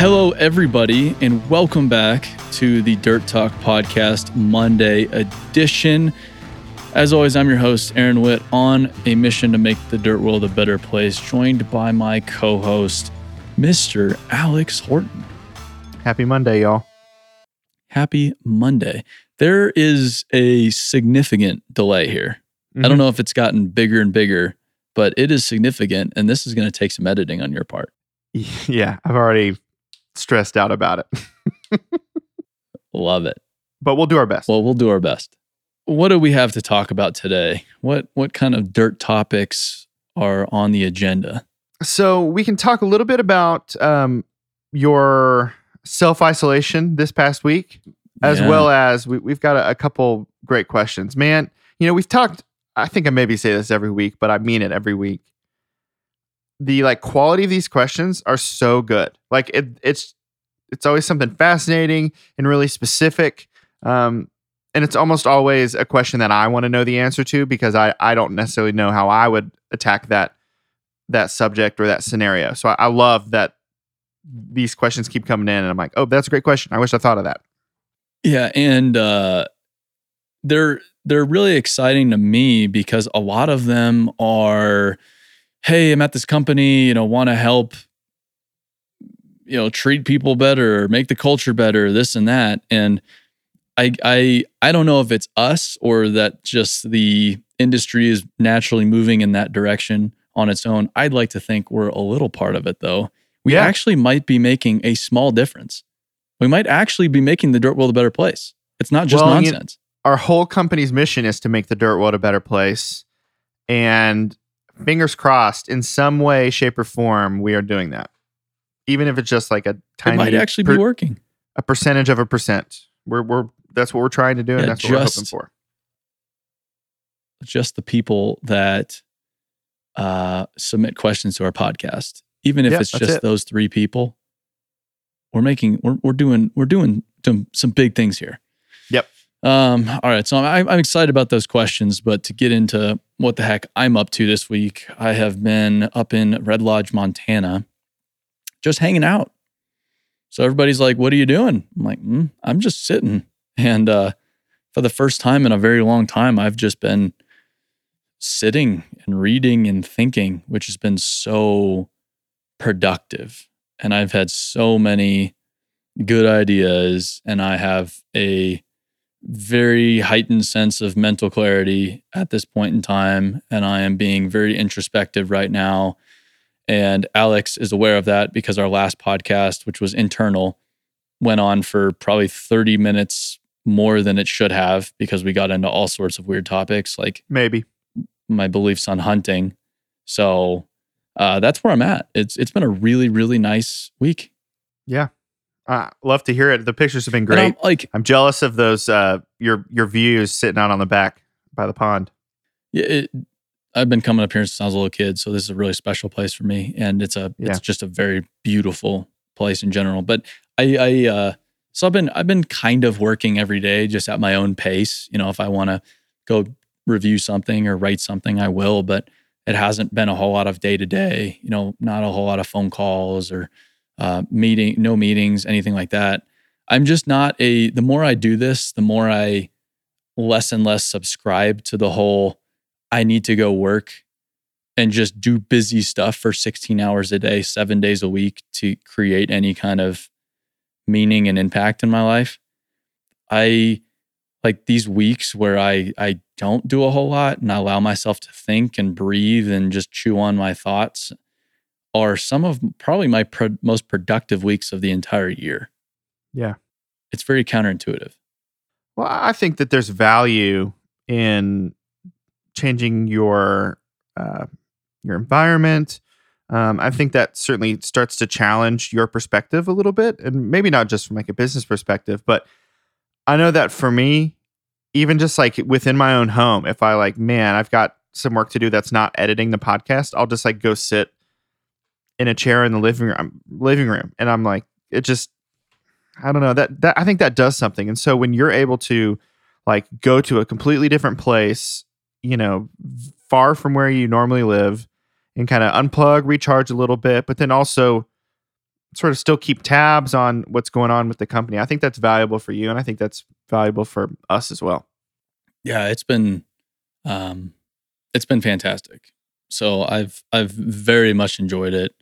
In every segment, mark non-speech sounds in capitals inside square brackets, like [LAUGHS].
Hello, everybody, and welcome back to the Dirt Talk Podcast Monday edition. As always, I'm your host, Aaron Witt, on a mission to make the dirt world a better place, joined by my co host, Mr. Alex Horton. Happy Monday, y'all. Happy Monday. There is a significant delay here. Mm-hmm. I don't know if it's gotten bigger and bigger, but it is significant, and this is going to take some editing on your part. [LAUGHS] Yeah, I've already stressed out about it. [LAUGHS] Love it. But we'll do our best. Well, we'll do our best. What do we have to talk about today? What what kind of dirt topics are on the agenda? So we can talk a little bit about um, your self isolation this past week, as yeah. well as we, have got a, a couple great questions. Man, you know we've talked. I think I maybe say this every week, but I mean it every week the like quality of these questions are so good. Like it, it's it's always something fascinating and really specific. Um, and it's almost always a question that I want to know the answer to because I I don't necessarily know how I would attack that that subject or that scenario. So I, I love that these questions keep coming in, and I'm like, oh, that's a great question. I wish I thought of that. Yeah, and uh, they're they're really exciting to me because a lot of them are hey, I'm at this company, you know, want to help, you know, treat people better, make the culture better, this and that. And I I I don't know if it's us or that just the industry is naturally moving in that direction on its own. I'd like to think we're a little part of it though. We yeah. actually might be making a small difference. We might actually be making the dirt world a better place. It's not just well, nonsense. You our whole company's mission is to make the dirt world a better place. And fingers crossed, in some way, shape, or form, we are doing that. Even if it's just like a tiny, it might actually per, be working. A percentage of a percent. We're we're that's what we're trying to do, and that's what we're hoping for. Just the people that uh, submit questions to our podcast, even if it's just it. those three people, we're making we're we're doing we're doing some big things here. Yep. Um, all right, so I'm, I'm excited about those questions, but to get into what the heck I'm up to this week, I have been up in Red Lodge, Montana, just hanging out. So everybody's like, "What are you doing?" I'm like, mm, "I'm just sitting." And uh, for the first time in a very long time, I've just been sitting and reading and thinking, which has been so productive. And I've had so many good ideas, and I have a very heightened sense of mental clarity at this point in time. And I am being very introspective right now. And Alex is aware of that because our last podcast, which was internal, went on for probably 30 minutes more than it should have because we got into all sorts of weird topics like maybe my beliefs on hunting. So uh, that's where I'm at. It's it's been a really really nice week. Yeah, uh, love to hear it. The pictures have been great. I'm, like I'm jealous of those uh, your your views sitting out on the back by the pond. Yeah, it, I've been coming up here since I was a little kid, so this is a really special place for me, and it's a yeah. it's just a very beautiful place in general. But I, I uh, so I've been I've been kind of working every day, just at my own pace. You know, if I want to go review something or write something, I will. But it hasn't been a whole lot of day to day. You know, not a whole lot of phone calls or uh, meeting, no meetings, anything like that. I'm just not a, the more I do this, the more I less and less subscribe to the whole I need to go work and just do busy stuff for 16 hours a day, seven days a week to create any kind of meaning and impact in my life. I like these weeks where I I don't do a whole lot and I allow myself to think and breathe and just chew on my thoughts are some of probably my pro- most productive weeks of the entire year. Yeah. It's very counterintuitive. Well, I think that there's value in changing your uh, your environment. Um, I think that certainly starts to challenge your perspective a little bit, and maybe not just from like a business perspective, but I know that for me, even just like within my own home, if I like, man, I've got some work to do that's not editing the podcast, I'll just like go sit in a chair in the living room, living room, and I'm like, it just, I don't know that that I think that does something. And so when you're able to like go to a completely different place, you know, far from where you normally live, and kind of unplug, recharge a little bit, but then also sort of still keep tabs on what's going on with the company. I think that's valuable for you, and I think that's valuable for us as well. Yeah, it's been um, it's been fantastic. So I've I've very much enjoyed it.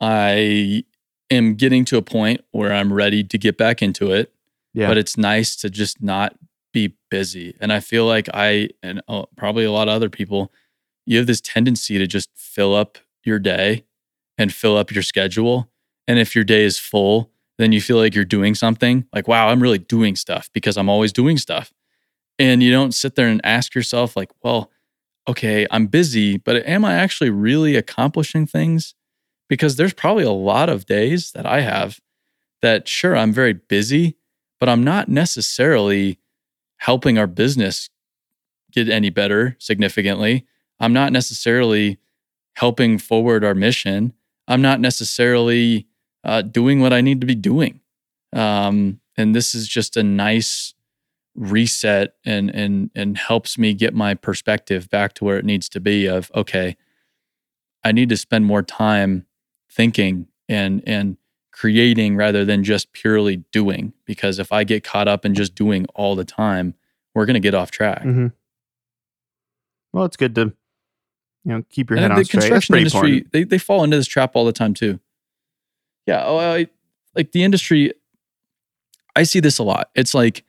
I am getting to a point where I'm ready to get back into it. Yeah. But it's nice to just not be busy. And I feel like I and uh, probably a lot of other people, you have this tendency to just fill up your day and fill up your schedule and if your day is full, then you feel like you're doing something like, wow, I'm really doing stuff because I'm always doing stuff. And you don't sit there and ask yourself, like, well, okay, I'm busy, but am I actually really accomplishing things? Because there's probably a lot of days that I have that, sure, I'm very busy, but I'm not necessarily helping our business get any better significantly. I'm not necessarily helping forward our mission. I'm not necessarily uh, doing what I need to be doing. Um, and this is just a nice reset and and and helps me get my perspective back to where it needs to be of okay i need to spend more time thinking and and creating rather than just purely doing because if i get caught up in just doing all the time we're going to get off track mm-hmm. well it's good to you know keep your and head on straight construction industry they, they fall into this trap all the time too yeah, oh, I, like the industry, I see this a lot. It's like,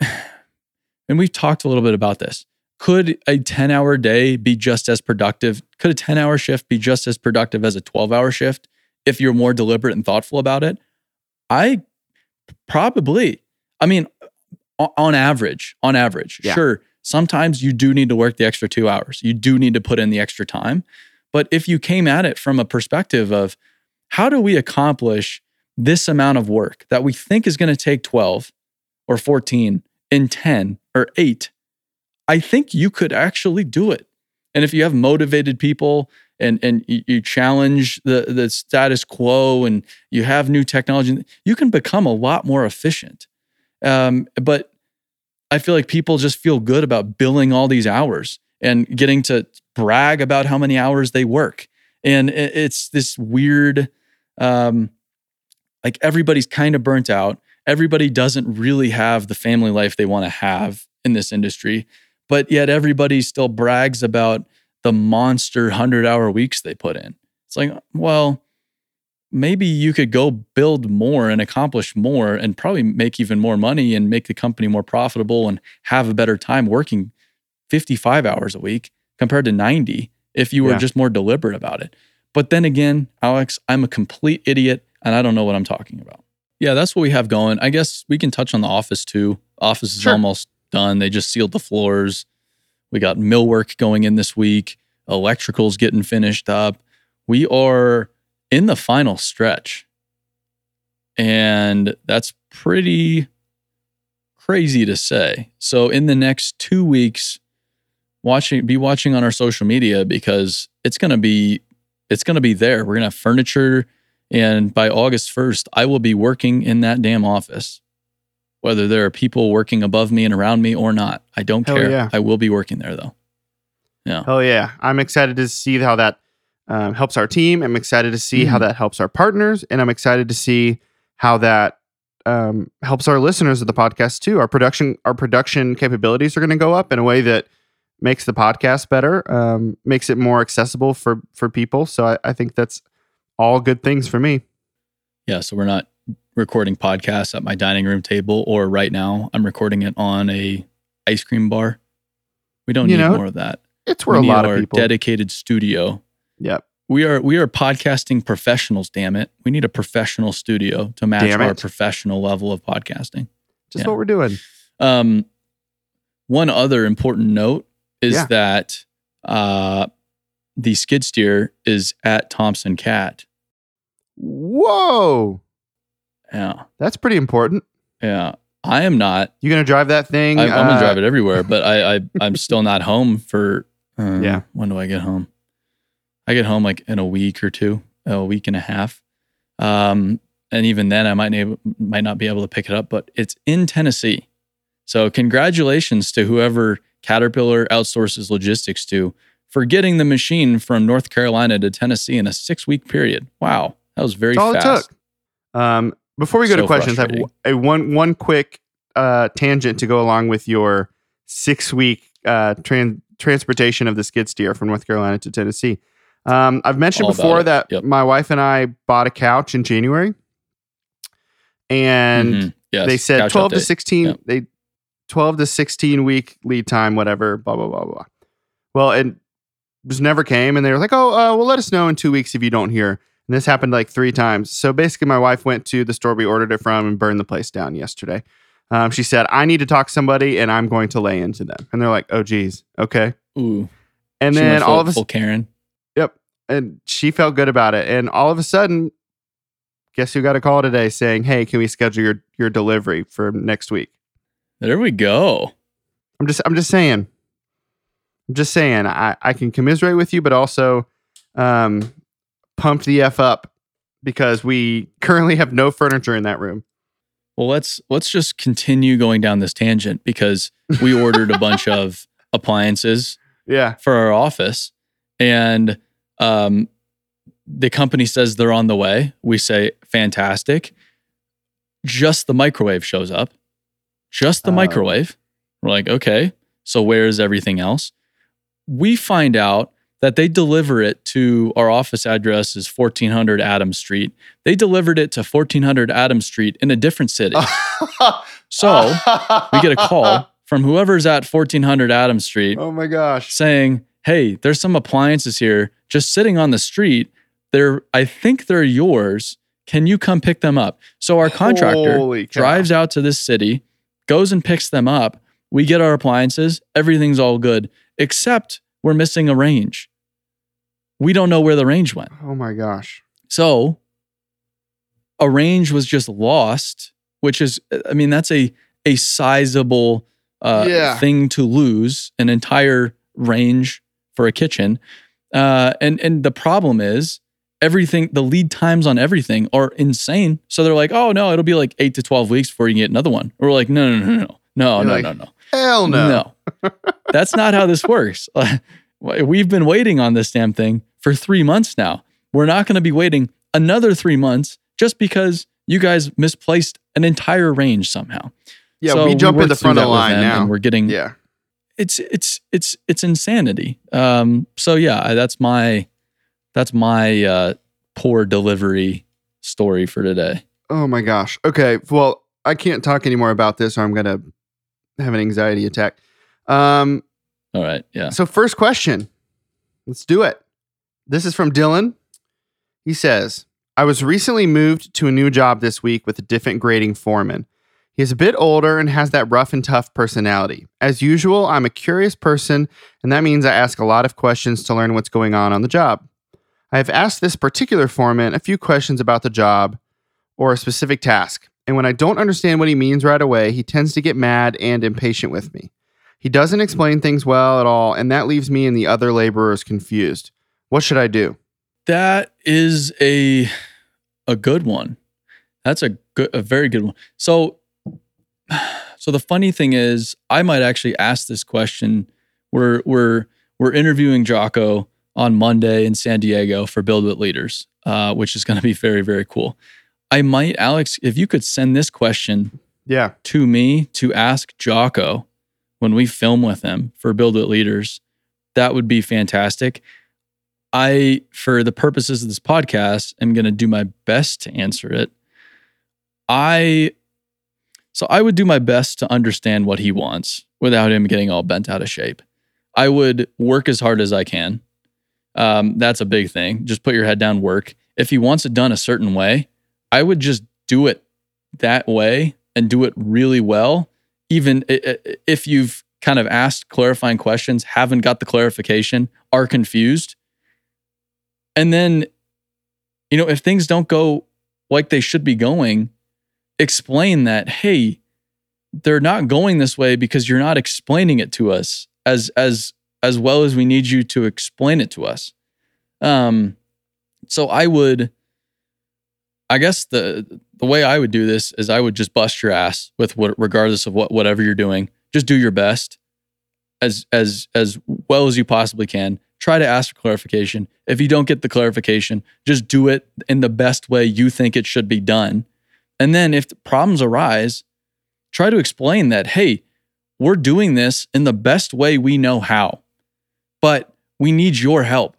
[SIGHS] and we've talked a little bit about this. Could a 10 hour day be just as productive? Could a 10 hour shift be just as productive as a 12 hour shift if you're more deliberate and thoughtful about it? I probably, I mean, on average, on average, yeah. sure. Sometimes you do need to work the extra two hours. You do need to put in the extra time. But if you came at it from a perspective of, how do we accomplish this amount of work that we think is going to take 12 or 14 in 10 or 8? I think you could actually do it. And if you have motivated people and and you challenge the the status quo and you have new technology, you can become a lot more efficient. Um, but I feel like people just feel good about billing all these hours and getting to brag about how many hours they work. And it's this weird um, like everybody's kind of burnt out. Everybody doesn't really have the family life they want to have in this industry, but yet everybody still brags about the monster 100 hour weeks they put in. It's like, well, maybe you could go build more and accomplish more and probably make even more money and make the company more profitable and have a better time working 55 hours a week compared to 90 if you were yeah. just more deliberate about it. But then again, Alex, I'm a complete idiot and I don't know what I'm talking about. Yeah, that's what we have going. I guess we can touch on the office too. Office is sure. almost done. They just sealed the floors. We got millwork going in this week. Electrical's getting finished up. We are in the final stretch. And that's pretty crazy to say. So in the next 2 weeks watching be watching on our social media because it's going to be it's going to be there. We're going to have furniture. And by August 1st, I will be working in that damn office, whether there are people working above me and around me or not. I don't Hell care. Yeah. I will be working there though. Yeah. Oh, yeah. I'm excited to see how that um, helps our team. I'm excited to see mm how mm-hmm. that helps our partners. And I'm excited to see how that um, helps our listeners of the podcast too. Our production our production capabilities are going to go up in a way that makes the podcast better, um, makes it more accessible for for people. So I, I think that's all good things for me. Yeah, so we're not recording podcasts at my dining room table, or right now I'm recording it on a ice cream bar. We don't You need know, more of that. It's where we a lot of our people. dedicated studio. yep. We are we are podcasting professionals. Damn it, we need a professional studio to match our professional level of podcasting. Just Yeah. what we're doing. Um, one other important note is Yeah. that uh, the skid steer is at Thompson Cat. Whoa, Yeah, that's pretty important. yeah. I am not. You gonna drive that thing? I, I'm gonna uh, drive it everywhere, but I, I [LAUGHS] I'm still not home for. Uh, Yeah. When do I get home? I get home like in a week or two, a week and a half. Um, and even then, I might able, might not be able to pick it up. But it's in Tennessee, so congratulations to whoever Caterpillar outsources logistics to for getting the machine from North Carolina to Tennessee in a six week period. Wow, that was very That's all fast. it took. Um, before we go to questions, I have a one one quick uh, tangent to go along with your six week uh, tran- transportation of the skid steer from North Carolina to Tennessee. Um, I've mentioned All before that Yep. my wife and I bought a couch in January, and Mhm. Yes, they said couch 12 to 16 Yep. they 12 to 16 week lead time whatever blah blah blah blah well it just never came and they were like oh uh, well let us know in two weeks if you don't hear and this happened like three times so basically my wife went to the store we ordered it from and burned the place down yesterday um, she said i need to talk to somebody and i'm going to lay into them and they're like oh geez okay Ooh, and she then all full- of a full Karen. Yep. And she felt good about it. And all of a sudden, guess who got a call today saying, "Hey, can we schedule your your delivery for next week?" There we go. I'm just I'm just saying. I'm just saying. I I can commiserate with you, but also um, pump the f up because we currently have no furniture in that room. Well, let's let's just continue going down this tangent because we ordered a bunch of [LAUGHS] appliances Yeah. for our office, and um, the company says they're on the way. We say fantastic. Just the microwave shows up. Just the Oh. microwave. We're like, okay, so where's everything else? We find out that they deliver it to our office address is 1400 Adams Street. They delivered it to 1400 Adams Street in a different city. [LAUGHS] So we get a call from whoever's at 1400 Adams Street Oh my gosh. saying, "Hey, there's some appliances here just sitting on the street. They're I think they're yours. Can you come pick them up?" So our contractor drives out to this city, goes and picks them up. We get our appliances, everything's all good, except we're missing a range. We don't know where the range went. Oh my gosh. So a range was just lost, which is, I mean, that's a a sizable uh, Yeah. thing to lose an entire range for a kitchen. Uh, and and the problem is everything, the lead times on everything are insane. So they're like, oh no, it'll be like eight to twelve weeks before you can get another one. Or we're like, no, no, no, no, no, no, You're no, like, no, no. Hell no. No. That's not how this works. [LAUGHS] We've been waiting on this damn thing for three months now. We're not going to be waiting another three months just because you guys misplaced an entire range somehow. Yeah, So we jump in the front of the line now. and we're getting yeah. it's it's it's it's insanity. Um, so yeah, that's my that's my uh, poor delivery story for today. Oh my gosh. Okay. Well, I can't talk anymore about this or I'm going to have an anxiety attack. Um, All right, yeah. so first question. Let's do it. This is from Dylan. He says, I was recently moved to a new job this week with a different grading foreman. He is a bit older and has that rough and tough personality. As usual, I'm a curious person, and that means I ask a lot of questions to learn what's going on on the job. I have asked this particular foreman a few questions about the job or a specific task, and when I don't understand what he means right away, he tends to get mad and impatient with me. He doesn't explain things well at all, and that leaves me and the other laborers confused. What should I do? That is a a good one. That's a good a very good one. So [SIGHS] so the funny thing is I might actually ask this question. We're we're we're interviewing Jocko on Monday in San Diego for Build with Leaders, uh, which is going to be very very cool. I might, Alex, if you could send this question Yeah. to me to ask Jocko when we film with him for Build It Leaders, that would be fantastic. I, for the purposes of this podcast, am going to do my best to answer it. I, so I would do my best to understand what he wants without him getting all bent out of shape. I would work as hard as I can. Um, that's a big thing. Just put your head down, work. If he wants it done a certain way, I would just do it that way and do it really well. Even if you've kind of asked clarifying questions, haven't got the clarification, are confused. And then, you know, if things don't go like they should be going, explain that, hey, they're not going this way because you're not explaining it to us as as as well as we need you to explain it to us. Um so I would I guess the the way I would do this is I would just bust your ass with what regardless of what whatever you're doing. Just do your best as as as well as you possibly can. Try to ask for clarification. If you don't get the clarification, just do it in the best way you think it should be done. And then if problems arise, try to explain that, hey, we're doing this in the best way we know how. But we need your help.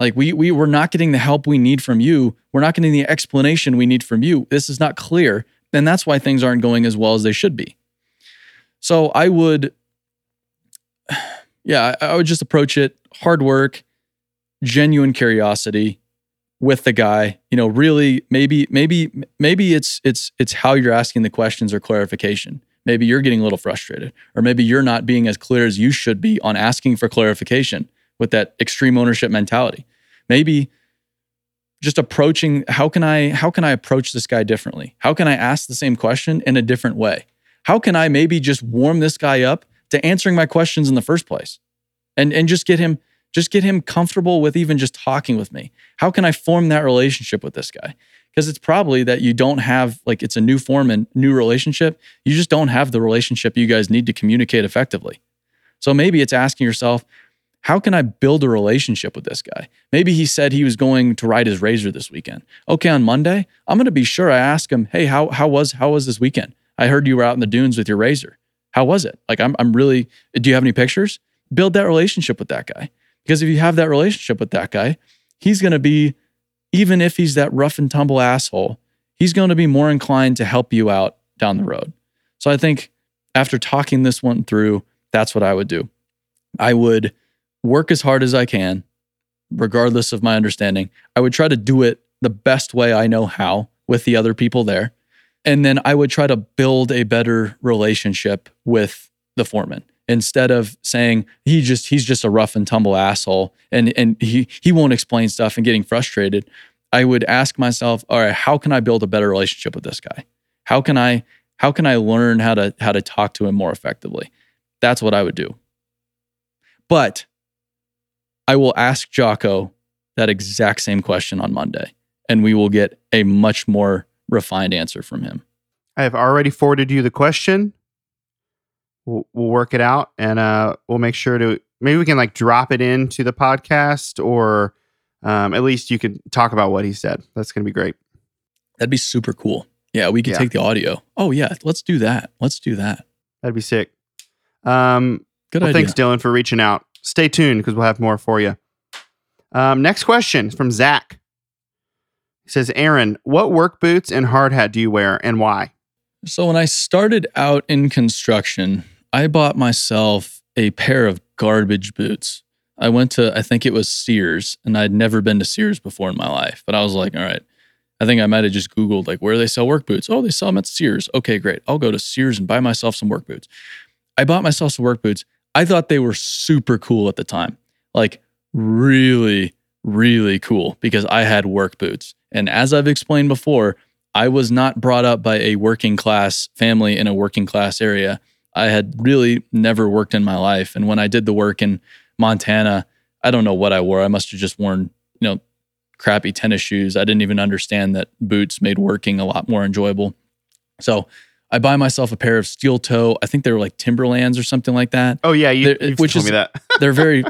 Like we we we're not getting the help we need from you. We're not getting the explanation we need from you. This is not clear. And that's why things aren't going as well as they should be. So I would [SIGHS] yeah, I would just approach it hard work, genuine curiosity with the guy. You know, really maybe maybe maybe it's it's it's how you're asking the questions or clarification. Maybe you're getting a little frustrated or maybe you're not being as clear as you should be on asking for clarification with that extreme ownership mentality. Maybe just approaching how can I how can I approach this guy differently? How can I ask the same question in a different way? How can I maybe just warm this guy up to answering my questions in the first place? And and just get him just get him comfortable with even just talking with me. How can I form that relationship with this guy? Because it's probably that you don't have like it's a new form and new relationship. You just don't have the relationship you guys need to communicate effectively. So maybe it's asking yourself, how can I build a relationship with this guy? Maybe he said he was going to ride his razor this weekend. Okay, on Monday, I'm going to be sure I ask him, "Hey, how how was how was this weekend? I heard you were out in the dunes with your razor. How was it? Like I'm I'm really do you have any pictures? Build that relationship with that guy. Because if you have that relationship with that guy, he's going to be even if he's that rough and tumble asshole, he's going to be more inclined to help you out down the road. So I think after talking this one through, that's what I would do. I would work as hard as I can, regardless of my understanding. I would try to do it the best way I know how with the other people there. And then I would try to build a better relationship with the foreman instead of saying he just he's just a rough and tumble asshole and and he he won't explain stuff and getting frustrated. I would ask myself, all right, how can I build a better relationship with this guy? How can I how can I learn how to how to talk to him more effectively? That's what I would do. But I will ask Jocko that exact same question on Monday, and we will get a much more refined answer from him. I have already forwarded you the question. We'll, we'll work it out, and uh, we'll make sure to maybe we can like drop it into the podcast, or um, at least you can talk about what he said. That's going to be great. That'd be super cool. Yeah, we could Yeah. take the audio. Oh yeah, let's do that. Let's do that. That'd be sick. Um, Good well, idea. thanks, Dylan, for reaching out. Stay tuned because we'll have more for you. Um, next question from Zach. He says, Aaron, what work boots and hard hat do you wear and why? So when I started out in construction, I bought myself a pair of garbage boots. I went to I think it was Sears, and I'd never been to Sears before in my life. But I was like, all right, I think I might have just Googled like where they sell work boots. Oh, they sell them at Sears. Okay, great. I'll go to Sears and buy myself some work boots. I bought myself some work boots. I thought they were super cool at the time. Like really, really cool because I had work boots. And as I've explained before, I was not brought up by a working class family in a working class area. I had really never worked in my life. And when I did the work in Montana, I don't know what I wore. I must have just worn, you know, crappy tennis shoes. I didn't even understand that boots made working a lot more enjoyable. So I buy myself a pair of steel toe. I think they were like Timberlands or something like that Oh, yeah, you, you've which told is- me that. [LAUGHS] they're very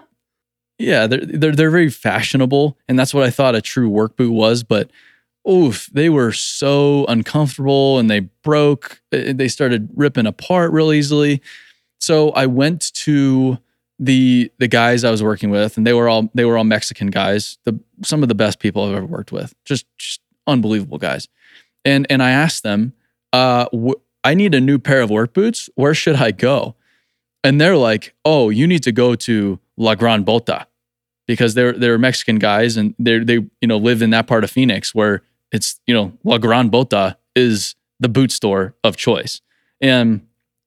yeah they're, they're they're very fashionable and that's what i thought a true work boot was but oof, they were so uncomfortable and they broke. They started ripping apart real easily. So I went to the the guys I was working with, and they were all they were all Mexican guys. The some of the best people I've ever worked with. Just, just unbelievable guys. And and I asked them, uh, wh- I need a new pair of work boots. Where should I go? And they're like, Oh, you need to go to La Gran Bota because they're they're Mexican guys and they they you know live in that part of Phoenix where it's you know La Gran Bota is the boot store of choice. And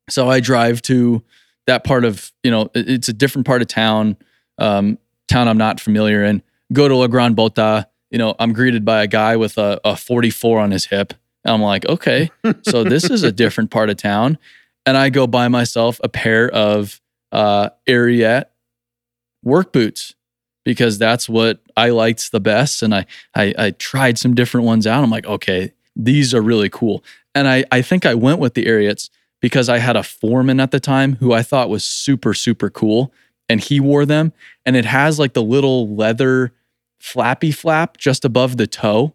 so I drive to that part of you know it's a different part of town, um, town I'm not familiar in. Go to La Gran Bota. You know, I'm greeted by a guy with a, a 44 on his hip. And I'm like, okay, so this is a [LAUGHS] different part of town. And I go buy myself a pair of uh, Ariat work boots because that's what I liked the best. And I, I, I tried some different ones out. I'm like, okay, these are really cool. And I, I think I went with the Ariats because I had a foreman at the time who I thought was super, super cool. And he wore them. And it has like the little leather flappy flap just above the toe.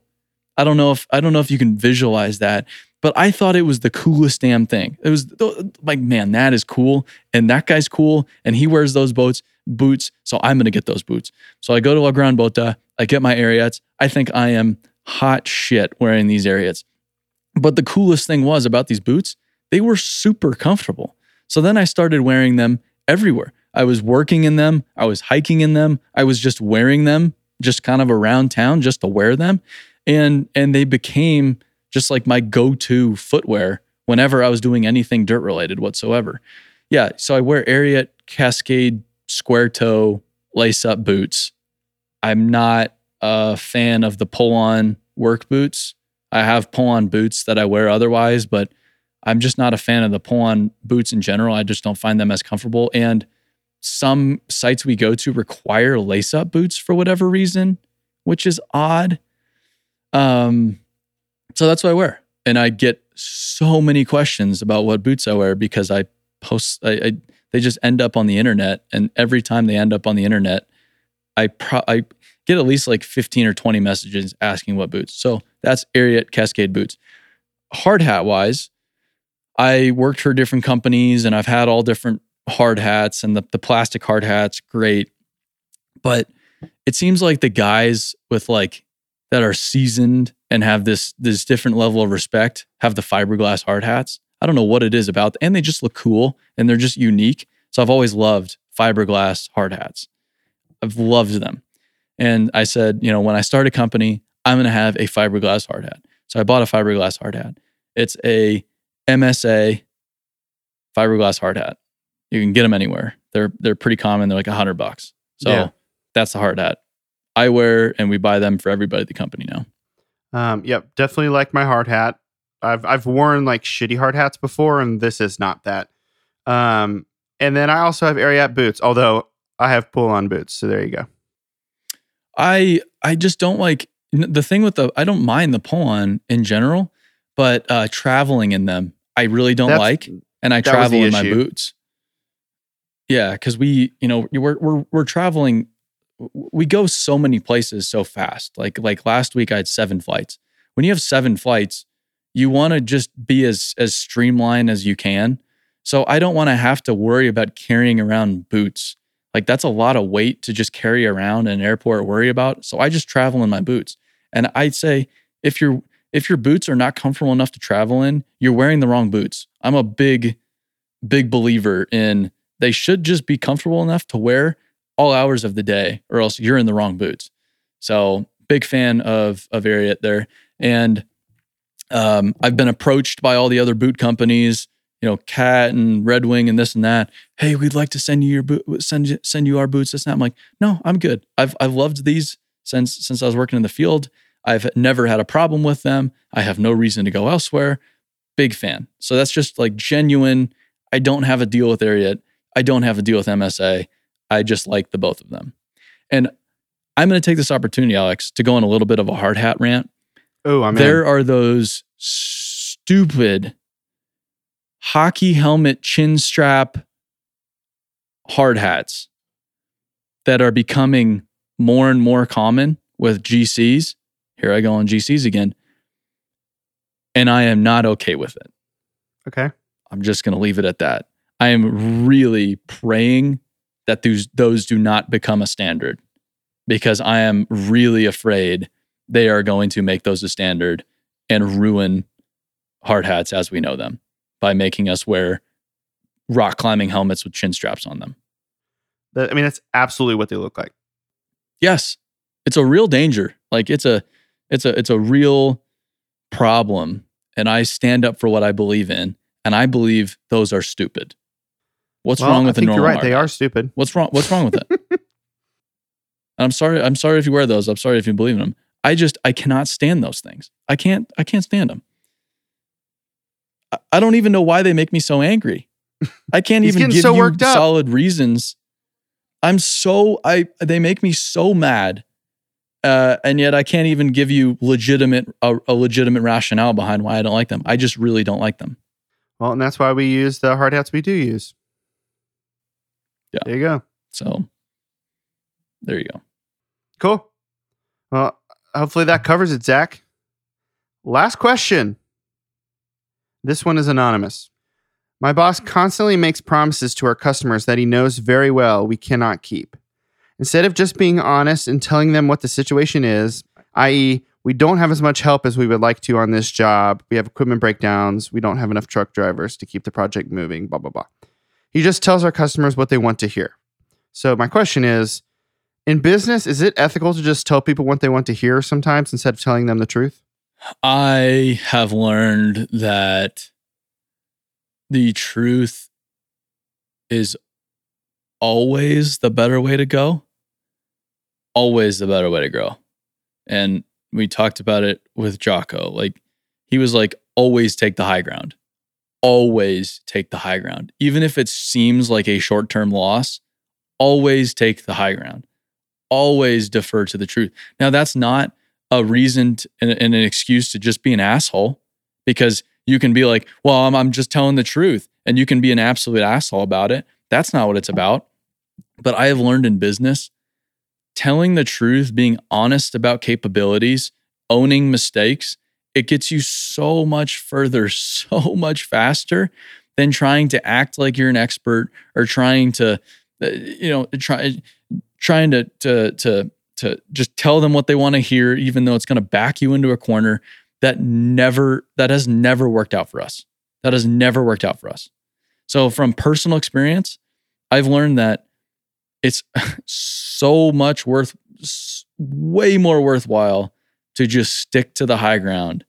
I don't know if I don't know if you can visualize that, but I thought it was the coolest damn thing. It was like, man, that is cool. And that guy's cool. And he wears those boats boots. So I'm gonna get those boots. So I go to La Gran Bota, I get my Ariats. I think I am hot shit wearing these Ariats. But the coolest thing was about these boots they were super comfortable. So then I started wearing them everywhere. I was working in them, I was hiking in them, I was just wearing them just kind of around town just to wear them. And and they became just like my go-to footwear whenever I was doing anything dirt related whatsoever. Yeah, so I wear Ariat Cascade square toe lace up boots. I'm not a fan of the pull on work boots. I have pull on boots that I wear otherwise, but I'm just not a fan of the pull on boots in general. I just don't find them as comfortable. And some sites we go to require lace up boots for whatever reason, which is odd. Um, so that's what I wear. And I get so many questions about what boots I wear because I post, I, I they just end up on the internet. And every time they end up on the internet, I, pro- I get at least like 15 or 20 messages asking what boots. So that's Ariat Cascade boots. Hard hat wise, I worked for different companies and I've had all different hard hats and the, the plastic hard hats, great. But it seems like the guys with like that are seasoned and have this this different level of respect have the fiberglass hard hats. I don't know what it is about, and they just look cool and they're just unique. So I've always loved fiberglass hard hats. I've loved them. And I said, you know, when I start a company, I'm going to have a fiberglass hard hat. So I bought a fiberglass hard hat. It's a MSA fiberglass hard hat. You can get them anywhere. They're they're pretty common. They're like a hundred bucks. So yeah. that's the hard hat I wear, and we buy them for everybody at the company now. Um, yep, definitely like my hard hat. I've I've worn like shitty hard hats before, and this is not that. Um, and then I also have Ariat boots, although I have pull on boots. So there you go. I I just don't like the thing with the I don't mind the pull on in general, but uh, traveling in them I really don't That's, like, and I travel in my boots. Yeah, because we, you know, we're we're we're traveling. We go so many places so fast. Like like last week, I had seven flights. When you have seven flights, you want to just be as as streamlined as you can. So I don't want to have to worry about carrying around boots. Like that's a lot of weight to just carry around in an airport worry about. So I just travel in my boots. And I'd say if you're if your boots are not comfortable enough to travel in, you're wearing the wrong boots. I'm a big, big believer in they should just be comfortable enough to wear all hours of the day, or else you're in the wrong boots. So big fan of of Ariat there, and um, I've been approached by all the other boot companies, you know, Cat and Red Wing and this and that. Hey, we'd like to send you your boot, send send you our boots. This and that. I'm like, no, I'm good. I've I've loved these since since I was working in the field. I've never had a problem with them. I have no reason to go elsewhere. Big fan. So that's just like genuine. I don't have a deal with Ariat. I don't have a deal with MSA. I just like the both of them. And I'm going to take this opportunity, Alex, to go on a little bit of a hard hat rant. Oh, I'm There in. are those stupid hockey helmet chin strap hard hats that are becoming more and more common with GCs Here I go on GCs again. And I am not okay with it. Okay. I'm just going to leave it at that. I am really praying that those those do not become a standard because I am really afraid they are going to make those a standard and ruin hard hats as we know them by making us wear rock climbing helmets with chin straps on them. I mean, that's absolutely what they look like. Yes. It's a real danger. Like it's a it's a it's a real problem and I stand up for what I believe in and I believe those are stupid. What's Well, wrong I with the think normal You're right. They are stupid. What's wrong? What's wrong with it? [LAUGHS] I'm sorry. I'm sorry if you wear those. I'm sorry if you believe in them. I just I cannot stand those things. I can't. I can't stand them. I, I don't even know why they make me so angry. [LAUGHS] I can't even give so you solid reasons. I'm so I. They make me so mad, uh, and yet I can't even give you legitimate a, a legitimate rationale behind why I don't like them. I just really don't like them. Well, and that's why we use the hard hats we do use. Yeah. There you go. So there you go. Cool. Well, hopefully that covers it, Zach. Last question. This one is anonymous. My boss constantly makes promises to our customers that he knows very well we cannot keep. Instead of just being honest and telling them what the situation is, i.e., we don't have as much help as we would like to on this job, we have equipment breakdowns, we don't have enough truck drivers to keep the project moving, blah, blah, blah. He just tells our customers what they want to hear. So, my question is in business, is it ethical to just tell people what they want to hear sometimes instead of telling them the truth? I have learned that the truth is always the better way to go. Always the better way to grow. And we talked about it with Jocko. Like he was like, always take the high ground. Always take the high ground. Even if it seems like a short term loss, always take the high ground. Always defer to the truth. Now, that's not a reason to, and, and an excuse to just be an asshole because you can be like, well, I'm, I'm just telling the truth. And you can be an absolute asshole about it. That's not what it's about. But I have learned in business telling the truth, being honest about capabilities, owning mistakes, it gets you so much further, [LAUGHS] so much faster than trying to act like you're an expert or trying to, uh, you know, try trying to to to to just tell them what they want to hear, even though it's going to back you into a corner. That never that has never worked out for us. That has never worked out for us. So from personal experience, I've learned that it's [LAUGHS] so much worth way more worthwhile to just stick to the high ground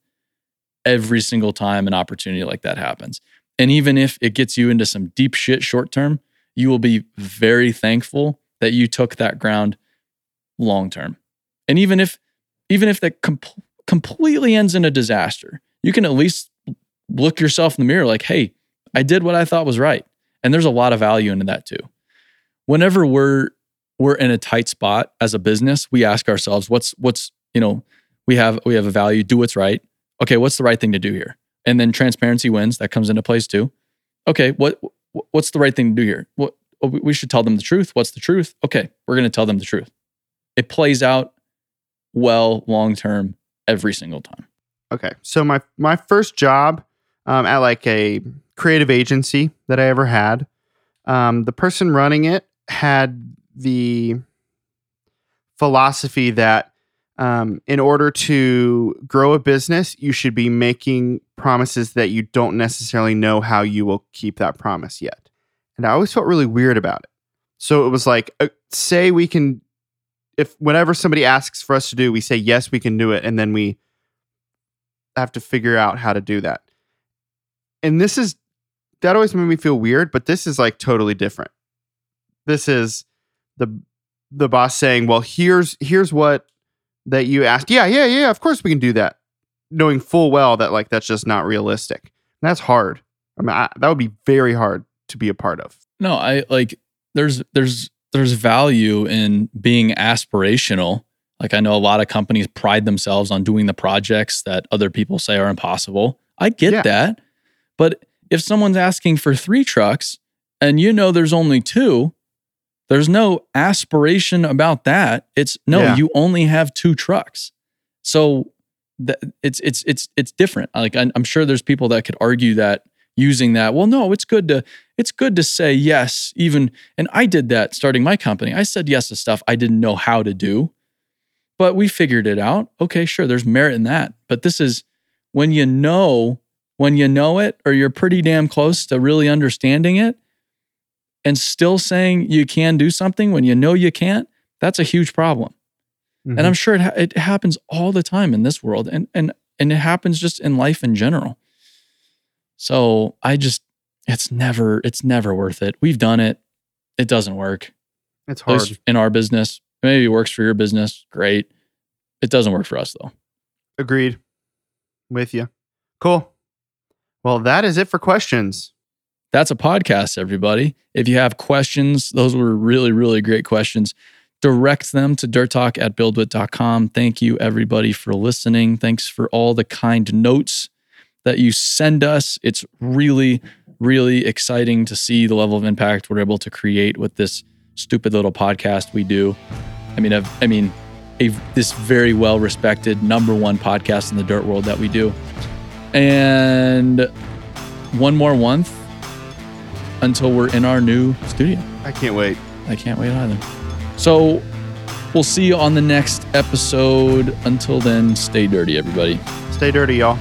every single time an opportunity like that happens. And even if it gets you into some deep shit short term, you will be very thankful that you took that ground long term. And even if even if that com- completely ends in a disaster, you can at least look yourself in the mirror like, "Hey, I did what I thought was right." And there's a lot of value into that too. Whenever we're we're in a tight spot as a business, we ask ourselves, "What's what's, you know, we have we have a value, do what's right. Okay, what's the right thing to do here?" And then transparency wins, that comes into place too. Okay, what what's the right thing to do here? What we should tell them the truth. What's the truth? Okay, we're going to tell them the truth. It plays out well long term every single time. Okay. So my my first job um, at like a creative agency that I ever had, um, the person running it had the philosophy that um, in order to grow a business, you should be making promises that you don't necessarily know how you will keep that promise yet. And I always felt really weird about it. So it was like, uh, say we can, if whenever somebody asks for us to do, we say yes, we can do it, and then we have to figure out how to do that. And this is that always made me feel weird, but this is like totally different. This is the the boss saying, "Well, here's here's what that you asked. Yeah, yeah, yeah. Of course we can do that." Knowing full well that like that's just not realistic. And that's hard. I mean, I, that would be very hard to be a part of. No, I like there's there's there's value in being aspirational. Like I know a lot of companies pride themselves on doing the projects that other people say are impossible. I get Yeah. that. But if someone's asking for 3 trucks and you know there's only 2, there's no aspiration about that. It's no, Yeah. you only have 2 trucks. So that it's it's it's it's different. Like I'm sure there's people that could argue that using that. Well, no, it's good to it's good to say yes even and I did that starting my company. I said yes to stuff I didn't know how to do. But we figured it out. Okay, sure, there's merit in that. But this is when you know when you know it or you're pretty damn close to really understanding it and still saying you can do something when you know you can't, that's a huge problem. Mhm. And I'm sure it, ha- it happens all the time in this world and, and, and it happens just in life in general. So I just, it's never, it's never worth it. We've done it. It doesn't work. it's hard. in our business. Maybe it works for your business. Great. It doesn't work for us though. Agreed. With you. Cool. Well, that is it for questions. That's a podcast, everybody. If you have questions, those were really, really great questions. Direct them to dirttalk at buildwitt.com. Thank you, everybody, for listening. Thanks for all the kind notes that you send us. It's really, really exciting to see the level of impact we're able to create with this stupid little podcast we do. I mean, I've, I mean, a, this very well respected number one podcast in the dirt world that we do. And one more month until we're in our new studio. I can't wait. I can't wait either. So we'll see you on the next episode. Until then, stay dirty, everybody. Stay dirty, y'all.